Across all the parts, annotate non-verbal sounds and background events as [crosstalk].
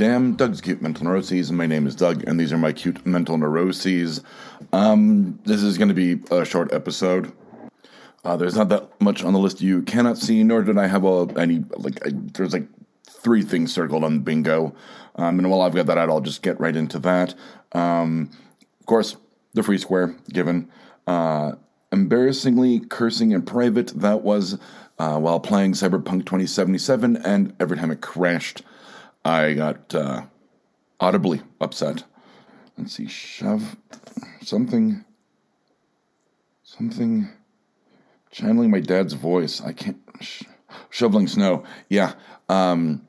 Damn Doug's Cute Mental Neuroses. My name is Doug, and these are my cute mental neuroses. Um, this is going to be a short episode. Uh, there's not that much on the list you cannot see, nor did I have a, any like. I, there's like three things circled on bingo, um, and while I've got that out, I'll just get right into that. Um, of course, the free square given. Uh, embarrassingly cursing in private. That was uh, while playing Cyberpunk 2077, and every time it crashed. I got uh, audibly upset. Let's see, shove something, something, channeling my dad's voice. I can't, sh- shoveling snow. Yeah. Um,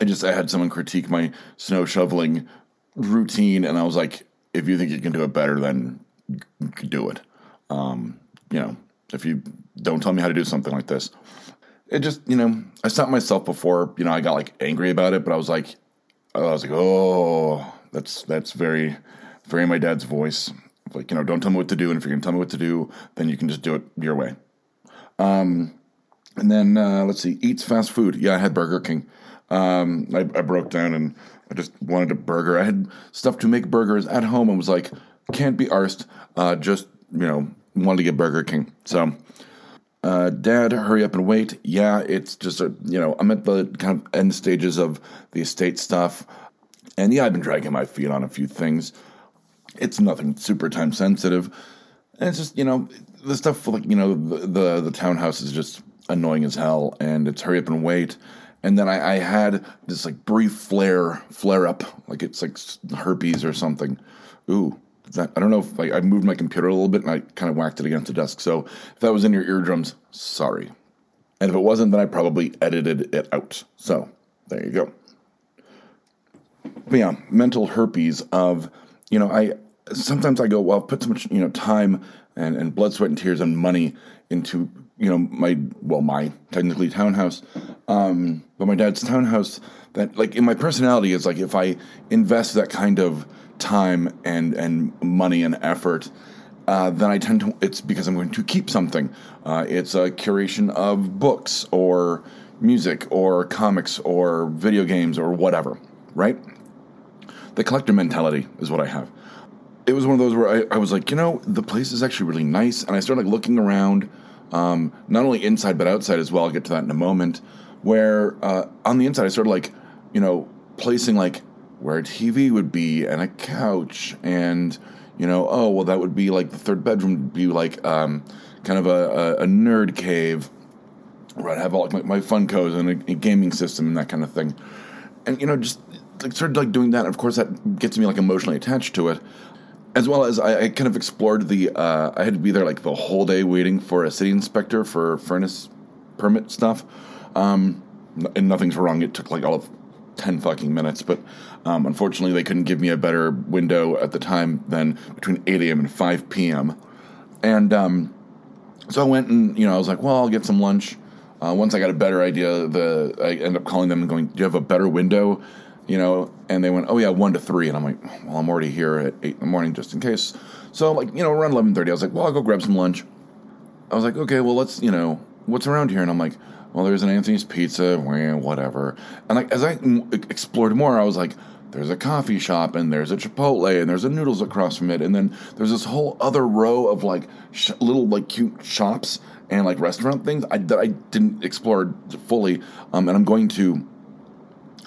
I just, I had someone critique my snow shoveling routine, and I was like, if you think you can do it better, then do it. Um, you know, if you don't tell me how to do something like this, it just you know I stopped myself before you know I got like angry about it, but I was like I was like oh that's that's very very my dad's voice like you know don't tell me what to do and if you're gonna tell me what to do then you can just do it your way. Um, and then uh, let's see eats fast food. Yeah, I had Burger King. Um, I, I broke down and I just wanted a burger. I had stuff to make burgers at home and was like can't be arsed. Uh, just you know wanted to get Burger King so. Uh, Dad, hurry up and wait. Yeah, it's just a, you know, I'm at the kind of end stages of the estate stuff. And yeah, I've been dragging my feet on a few things. It's nothing super time sensitive. And it's just, you know, the stuff like, you know, the, the, the townhouse is just annoying as hell and it's hurry up and wait. And then I, I had this like brief flare, flare up, like it's like herpes or something. Ooh, that, I don't know if like, I moved my computer a little bit and I kind of whacked it against the desk. So if that was in your eardrums, sorry. And if it wasn't, then I probably edited it out. So there you go. But yeah, mental herpes of, you know, I sometimes I go, well, I've put so much, you know, time and, and blood, sweat, and tears and money into, you know, my, well, my technically townhouse, um, but my dad's townhouse that, like, in my personality is like if I invest that kind of time and and money and effort, uh, then I tend to. It's because I'm going to keep something. Uh, it's a curation of books or music or comics or video games or whatever. Right. The collector mentality is what I have. It was one of those where I, I was like, you know, the place is actually really nice, and I started like, looking around, um, not only inside but outside as well. I'll get to that in a moment. Where uh, on the inside, I started like, you know, placing like where a TV would be and a couch and you know oh well that would be like the third bedroom would be like um, kind of a, a, a, nerd cave where I'd have all like my, my Funkos and a, a, gaming system and that kind of thing and you know just like started like doing that and of course that gets me like emotionally attached to it as well as I, I kind of explored the uh, I had to be there like the whole day waiting for a city inspector for furnace permit stuff um, and nothing's wrong it took like all of 10 fucking minutes, but um, unfortunately they couldn't give me a better window at the time than between 8 a.m. and 5 p.m. And um, so I went and, you know, I was like, well, I'll get some lunch. Uh, once I got a better idea, the I ended up calling them and going, do you have a better window? You know, and they went, oh yeah, one to three. And I'm like, well, I'm already here at 8 in the morning just in case. So like, you know, around 11.30, I was like, well, I'll go grab some lunch. I was like, okay, well, let's, you know, what's around here? And I'm like, well, there's an Anthony's Pizza, whatever. And like as I explored more, I was like, there's a coffee shop and there's a Chipotle and there's a noodles across from it, and then there's this whole other row of like sh- little like cute shops and like restaurant things I, that I didn't explore fully. Um, and I'm going to.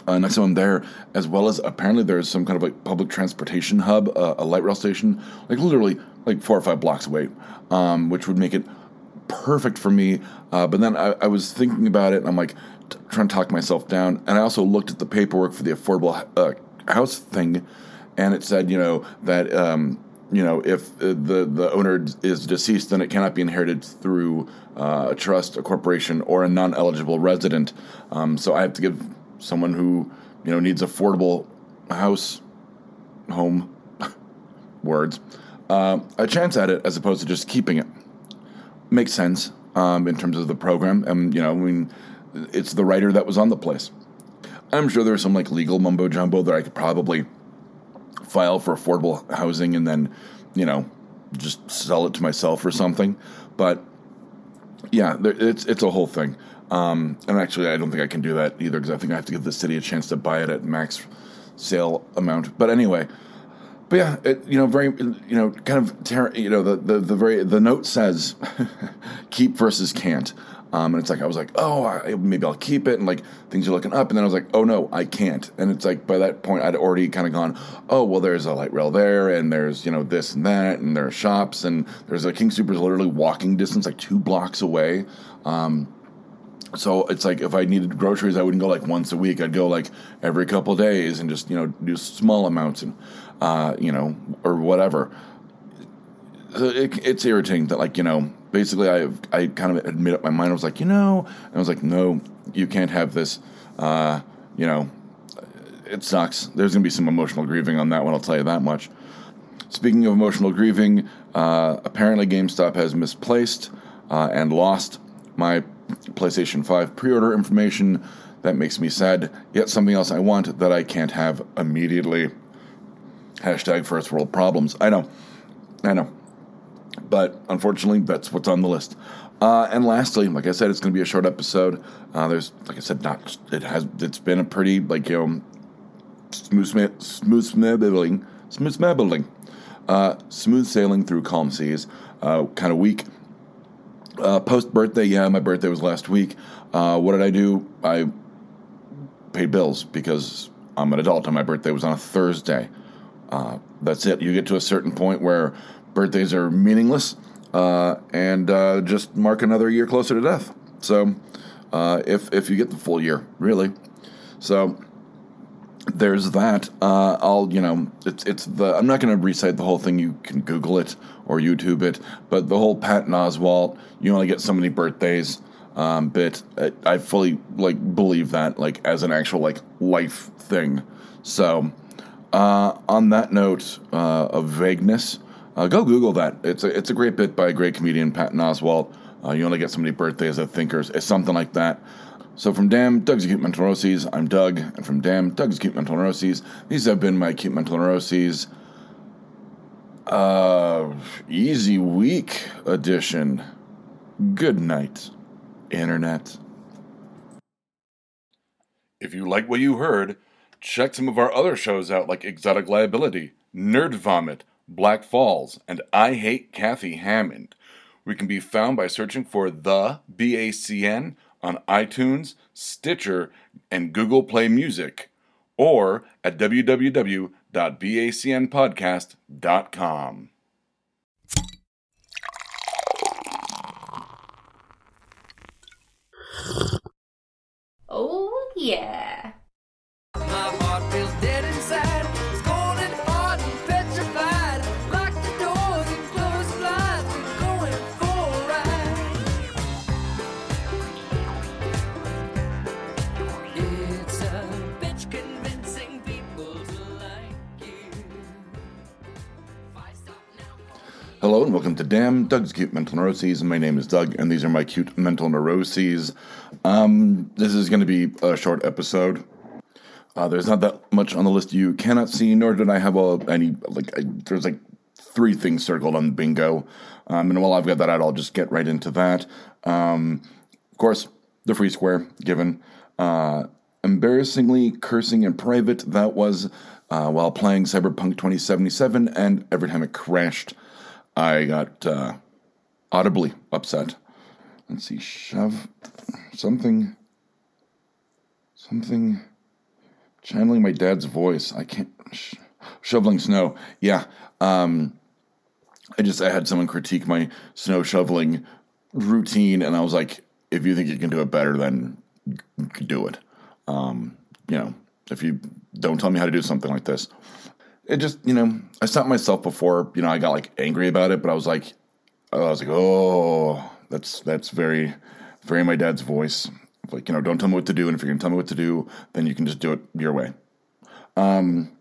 Uh, next time I'm there, as well as apparently there's some kind of like public transportation hub, uh, a light rail station, like literally like four or five blocks away, um, which would make it perfect for me. Uh, but then I, I, was thinking about it, and I'm like t- trying to talk myself down. And I also looked at the paperwork for the affordable uh, house thing, and it said, you know, that um, you know if uh, the the owner is deceased, then it cannot be inherited through uh, a trust, a corporation, or a non-eligible resident. Um, so I have to give someone who you know needs affordable house, home, [laughs] words, uh, a chance at it as opposed to just keeping it makes sense um, in terms of the program. And you know, I mean, it's the writer that was on the place. I'm sure there's some like legal mumbo jumbo that I could probably file for affordable housing and then, you know, just sell it to myself or something. But yeah, there, it's it's a whole thing. Um, and actually, I don't think I can do that either because I think I have to give the city a chance to buy it at max sale amount. But anyway, but yeah, it, you know, very, you know, kind of, ter- you know, the, the, the very, the note says [laughs] keep versus can't. Um, and it's like, I was like, oh, I, maybe I'll keep it. And like things are looking up. And then I was like, oh no, I can't. And it's like, by that point, I'd already kind of gone, oh, well, there's a light rail there. And there's, you know, this and that. And there are shops. And there's a King Soopers literally walking distance, like two blocks away. Um, so it's like if I needed groceries, I wouldn't go like once a week. I'd go like every couple days and just you know do small amounts and uh, you know or whatever. It, it's irritating that like you know basically I I kind of admit up my mind. I was like you know and I was like no you can't have this. Uh, you know it sucks. There's gonna be some emotional grieving on that one. I'll tell you that much. Speaking of emotional grieving, uh, apparently GameStop has misplaced uh, and lost my PlayStation 5 pre order information. That makes me sad. Yet something else I want that I can't have immediately. Hashtag first world problems. I know. I know. But unfortunately, that's what's on the list. Uh, and lastly, like I said, it's going to be a short episode. Uh, there's, like I said, not it has. It's been a pretty like you know smooth smooth sailing, smooth sailing, uh, smooth sailing through calm seas. Uh, kind of week uh, Post birthday, yeah, my birthday was last week. Uh, what did I do? I paid bills because I'm an adult and my birthday was on a Thursday. Uh, that's it. You get to a certain point where birthdays are meaningless uh, and uh, just mark another year closer to death. So, uh, if if you get the full year, really. So, there's that. Uh, I'll, you know, it's it's the. I'm not going to recite the whole thing. You can Google it or YouTube it. But the whole Patton Oswalt, you only get so many birthdays. Um, bit. I, I fully like believe that like as an actual like life thing. So, uh, on that note uh, of vagueness, uh, go Google that. It's a it's a great bit by a great comedian, Patton Oswalt. Uh, you only get so many birthdays of thinkers. It's something like that. So from Damn Doug's Acute Mental Neuroses, I'm Doug, and from Damn Doug's Acute Mental Neuroses, these have been my acute mental neuroses. Uh, easy week edition. Good night, Internet. If you like what you heard, check some of our other shows out like Exotic Liability, Nerd Vomit, Black Falls, and I Hate Kathy Hammond. We can be found by searching for the BACN on iTunes, Stitcher, and Google Play Music, or at www.bacnpodcast.com. Oh, yeah. Welcome to Damn Doug's Cute Mental Neuroses. My name is Doug, and these are my cute mental neuroses. Um, this is going to be a short episode. Uh, there's not that much on the list you cannot see, nor did I have a, any like. I, there's like three things circled on bingo, um, and while I've got that out, I'll just get right into that. Um, of course, the free square given. Uh, embarrassingly cursing in private. That was uh, while playing Cyberpunk 2077, and every time it crashed, I got uh, audibly upset. Let's see, shove something, something, channeling my dad's voice. I can't sh- shoveling snow. Yeah, um, I just I had someone critique my snow shoveling routine, and I was like, if you think you can do it better, then do it. Um, you know, if you don't tell me how to do something like this, it just you know I stopped myself before you know I got like angry about it, but I was like, I was like, oh, that's that's very very my dad's voice. Like you know, don't tell me what to do, and if you're gonna tell me what to do, then you can just do it your way. Um,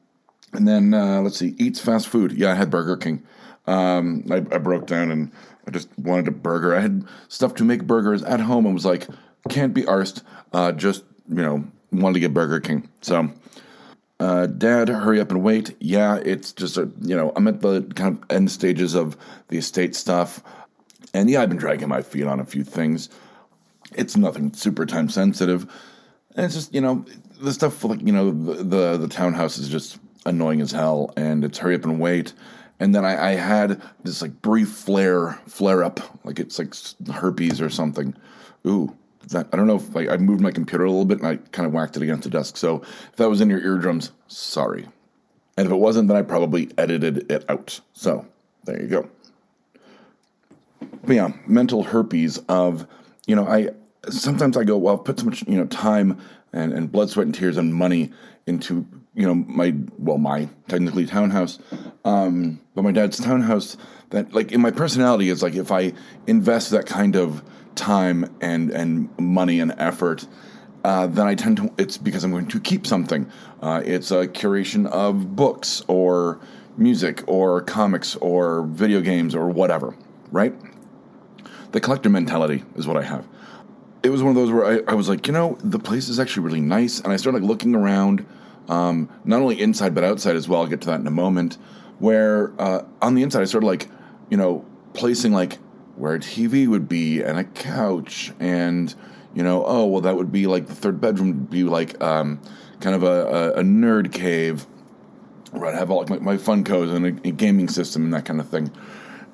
and then uh, let's see, eats fast food. Yeah, I had Burger King. Um, I, I broke down and I just wanted a burger. I had stuff to make burgers at home and was like, can't be arsed. Uh, just you know, wanted to get Burger King. So, uh, Dad, hurry up and wait. Yeah, it's just a you know, I'm at the kind of end stages of the estate stuff, and yeah, I've been dragging my feet on a few things. It's nothing super time sensitive. And it's just, you know, the stuff like, you know, the, the, the townhouse is just annoying as hell and it's hurry up and wait. And then I, I had this like brief flare, flare up, like it's like herpes or something. Ooh, that, I don't know if like, I moved my computer a little bit and I kind of whacked it against the desk. So if that was in your eardrums, sorry. And if it wasn't, then I probably edited it out. So there you go. But yeah, mental herpes of, you know, I sometimes I go, well, I've put so much, you know, time and, and blood, sweat, and tears and money into, you know, my, well, my technically townhouse, um, but my dad's townhouse that, like, in my personality, is like if I invest that kind of time and, and money and effort, uh, then I tend to, it's because I'm going to keep something. Uh, it's a curation of books or music or comics or video games or whatever, right? The collector mentality is what I have. It was one of those where I, I was like, you know, the place is actually really nice. And I started like looking around, um, not only inside but outside as well. I'll get to that in a moment. Where uh, on the inside, I started like, you know, placing like where a TV would be and a couch and you know, oh well, that would be like the third bedroom would be like um, kind of a, a, a nerd cave where I'd have all like my, my Funkos and a, a gaming system and that kind of thing,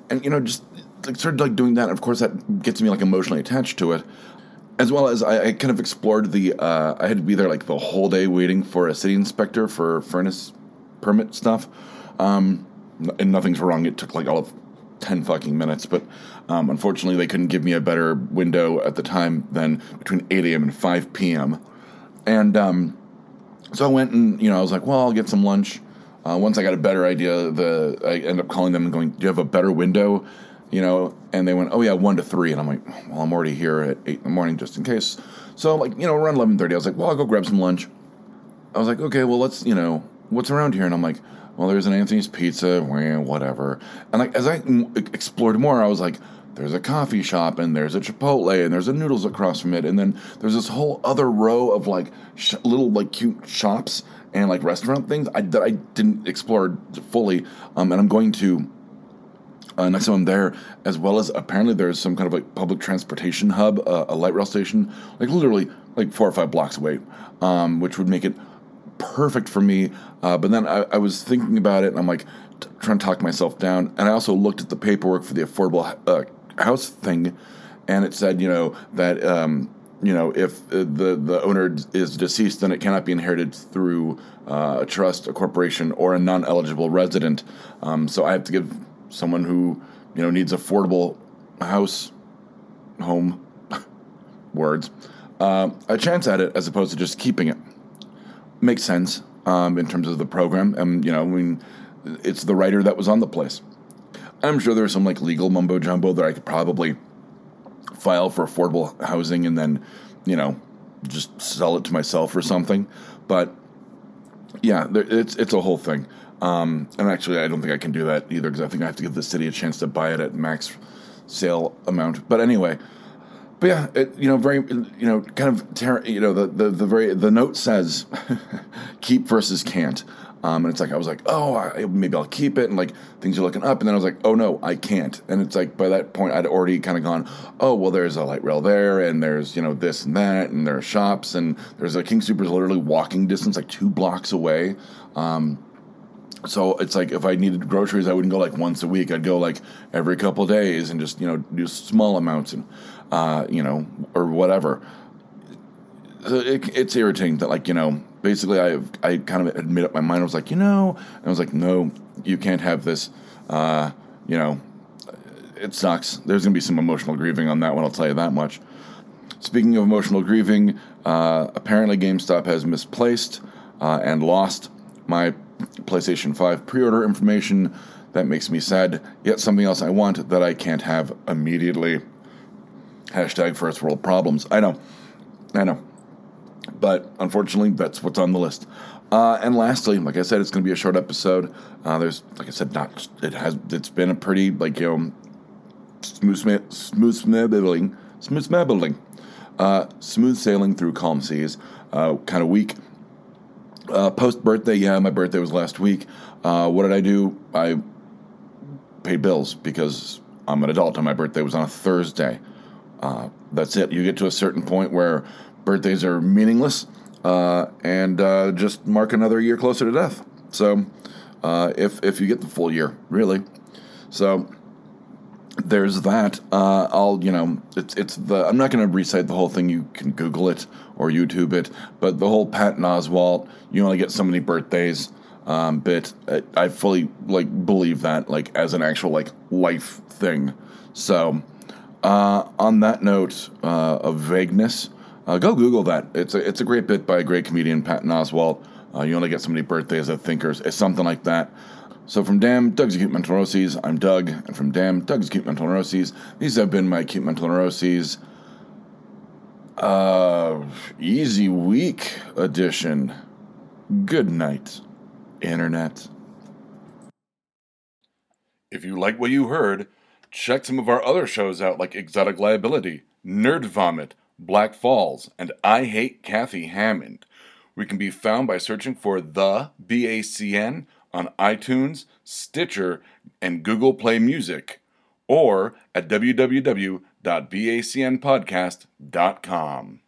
and you know, just like started like doing that. Of course, that gets me like emotionally attached to it, as well as I, I kind of explored the. Uh, I had to be there like the whole day waiting for a city inspector for furnace permit stuff, um, and nothing's wrong. It took like all of 10 fucking minutes, but um, unfortunately, they couldn't give me a better window at the time than between 8 a.m. and 5 p.m. And um, so I went and, you know, I was like, well, I'll get some lunch. Uh, once I got a better idea, the I ended up calling them and going, do you have a better window? You know, and they went, oh, yeah, 1 to 3. And I'm like, well, I'm already here at 8 in the morning just in case. So, like, you know, around 11.30, I was like, well, I'll go grab some lunch. I was like, okay, well, let's, you know, what's around here? And I'm like, well, there's an Anthony's Pizza, whatever. And like as I explored more, I was like, there's a coffee shop, and there's a Chipotle, and there's a Noodles across from it, and then there's this whole other row of like sh- little like cute shops and like restaurant things I, that I didn't explore fully. Um, and I'm going to. Uh, next time I'm there, as well as apparently there's some kind of like public transportation hub, uh, a light rail station, like literally like four or five blocks away, um, which would make it perfect for me. Uh, but then I, I, was thinking about it, and I'm like t- trying to talk myself down. And I also looked at the paperwork for the affordable uh, house thing, and it said, you know, that um, you know if uh, the the owner is deceased, then it cannot be inherited through uh, a trust, a corporation, or a non-eligible resident. Um, so I have to give someone who you know needs affordable house, home, [laughs] words, uh, a chance at it as opposed to just keeping it makes sense um, in terms of the program. And, you know, I mean, it's the writer that was on the place. I'm sure there's some like legal mumbo jumbo that I could probably file for affordable housing and then, you know, just sell it to myself or something. But yeah, there, it's it's a whole thing. Um, and actually, I don't think I can do that either because I think I have to give the city a chance to buy it at max sale amount. But anyway, but yeah, it, you know, very, you know, kind of, ter- you know, the, the, the very, the note says [laughs] keep versus can't. Um, and it's like, I was like, oh, I, maybe I'll keep it. And like things are looking up. And then I was like, oh no, I can't. And it's like, by that point, I'd already kind of gone, oh, well, there's a light rail there. And there's, you know, this and that. And there are shops. And there's a King Soopers literally walking distance, like two blocks away. Um, so it's like if I needed groceries, I wouldn't go like once a week. I'd go like every couple days and just you know do small amounts and uh, you know, or whatever. So it, it's irritating that, like, you know, basically I I kind of made up my mind. I was like, you know, and I was like, no, you can't have this. Uh, you know, it sucks. There's gonna be some emotional grieving on that one. I'll tell you that much. Speaking of emotional grieving, uh, apparently GameStop has misplaced uh, and lost my PlayStation 5 pre-order information. That makes me sad. Yet something else I want that I can't have immediately. Hashtag first world problems. I know. I know. But unfortunately, that's what's on the list. Uh, and lastly, like I said, it's going to be a short episode. Uh, there's, like I said, not it has. It's been a pretty like you know smooth smooth sailing, smooth sailing, uh, smooth sailing through calm seas. Uh, kind of week. Uh, Post birthday, yeah, my birthday was last week. Uh, what did I do? I paid bills because I'm an adult and my birthday was on a Thursday. uh, that's it. You get to a certain point where birthdays are meaningless uh, and uh, just mark another year closer to death. So, uh, if if you get the full year, really. So, there's that. Uh, I'll you know it's it's the I'm not going to recite the whole thing. You can Google it or YouTube it. But the whole Patton Oswalt, you only get so many birthdays. Um, bit I, I fully like believe that like as an actual like life thing. So uh, on that note uh, of vagueness, uh, go Google that. It's a it's a great bit by a great comedian Patton Oswalt. Uh, you only get so many birthdays of thinkers. It's something like that. So from Damn Doug's Acute Mental Neuroses, I'm Doug, and from Damn Doug's Acute Mental Neuroses, these have been my acute mental neuroses. Uh, easy week edition. Good night, Internet. If you like what you heard, check some of our other shows out like Exotic Liability, Nerd Vomit, Black Falls, and I Hate Kathy Hammond. We can be found by searching for The BACN on iTunes, Stitcher, and Google Play Music, or at www.bacnpodcast.com.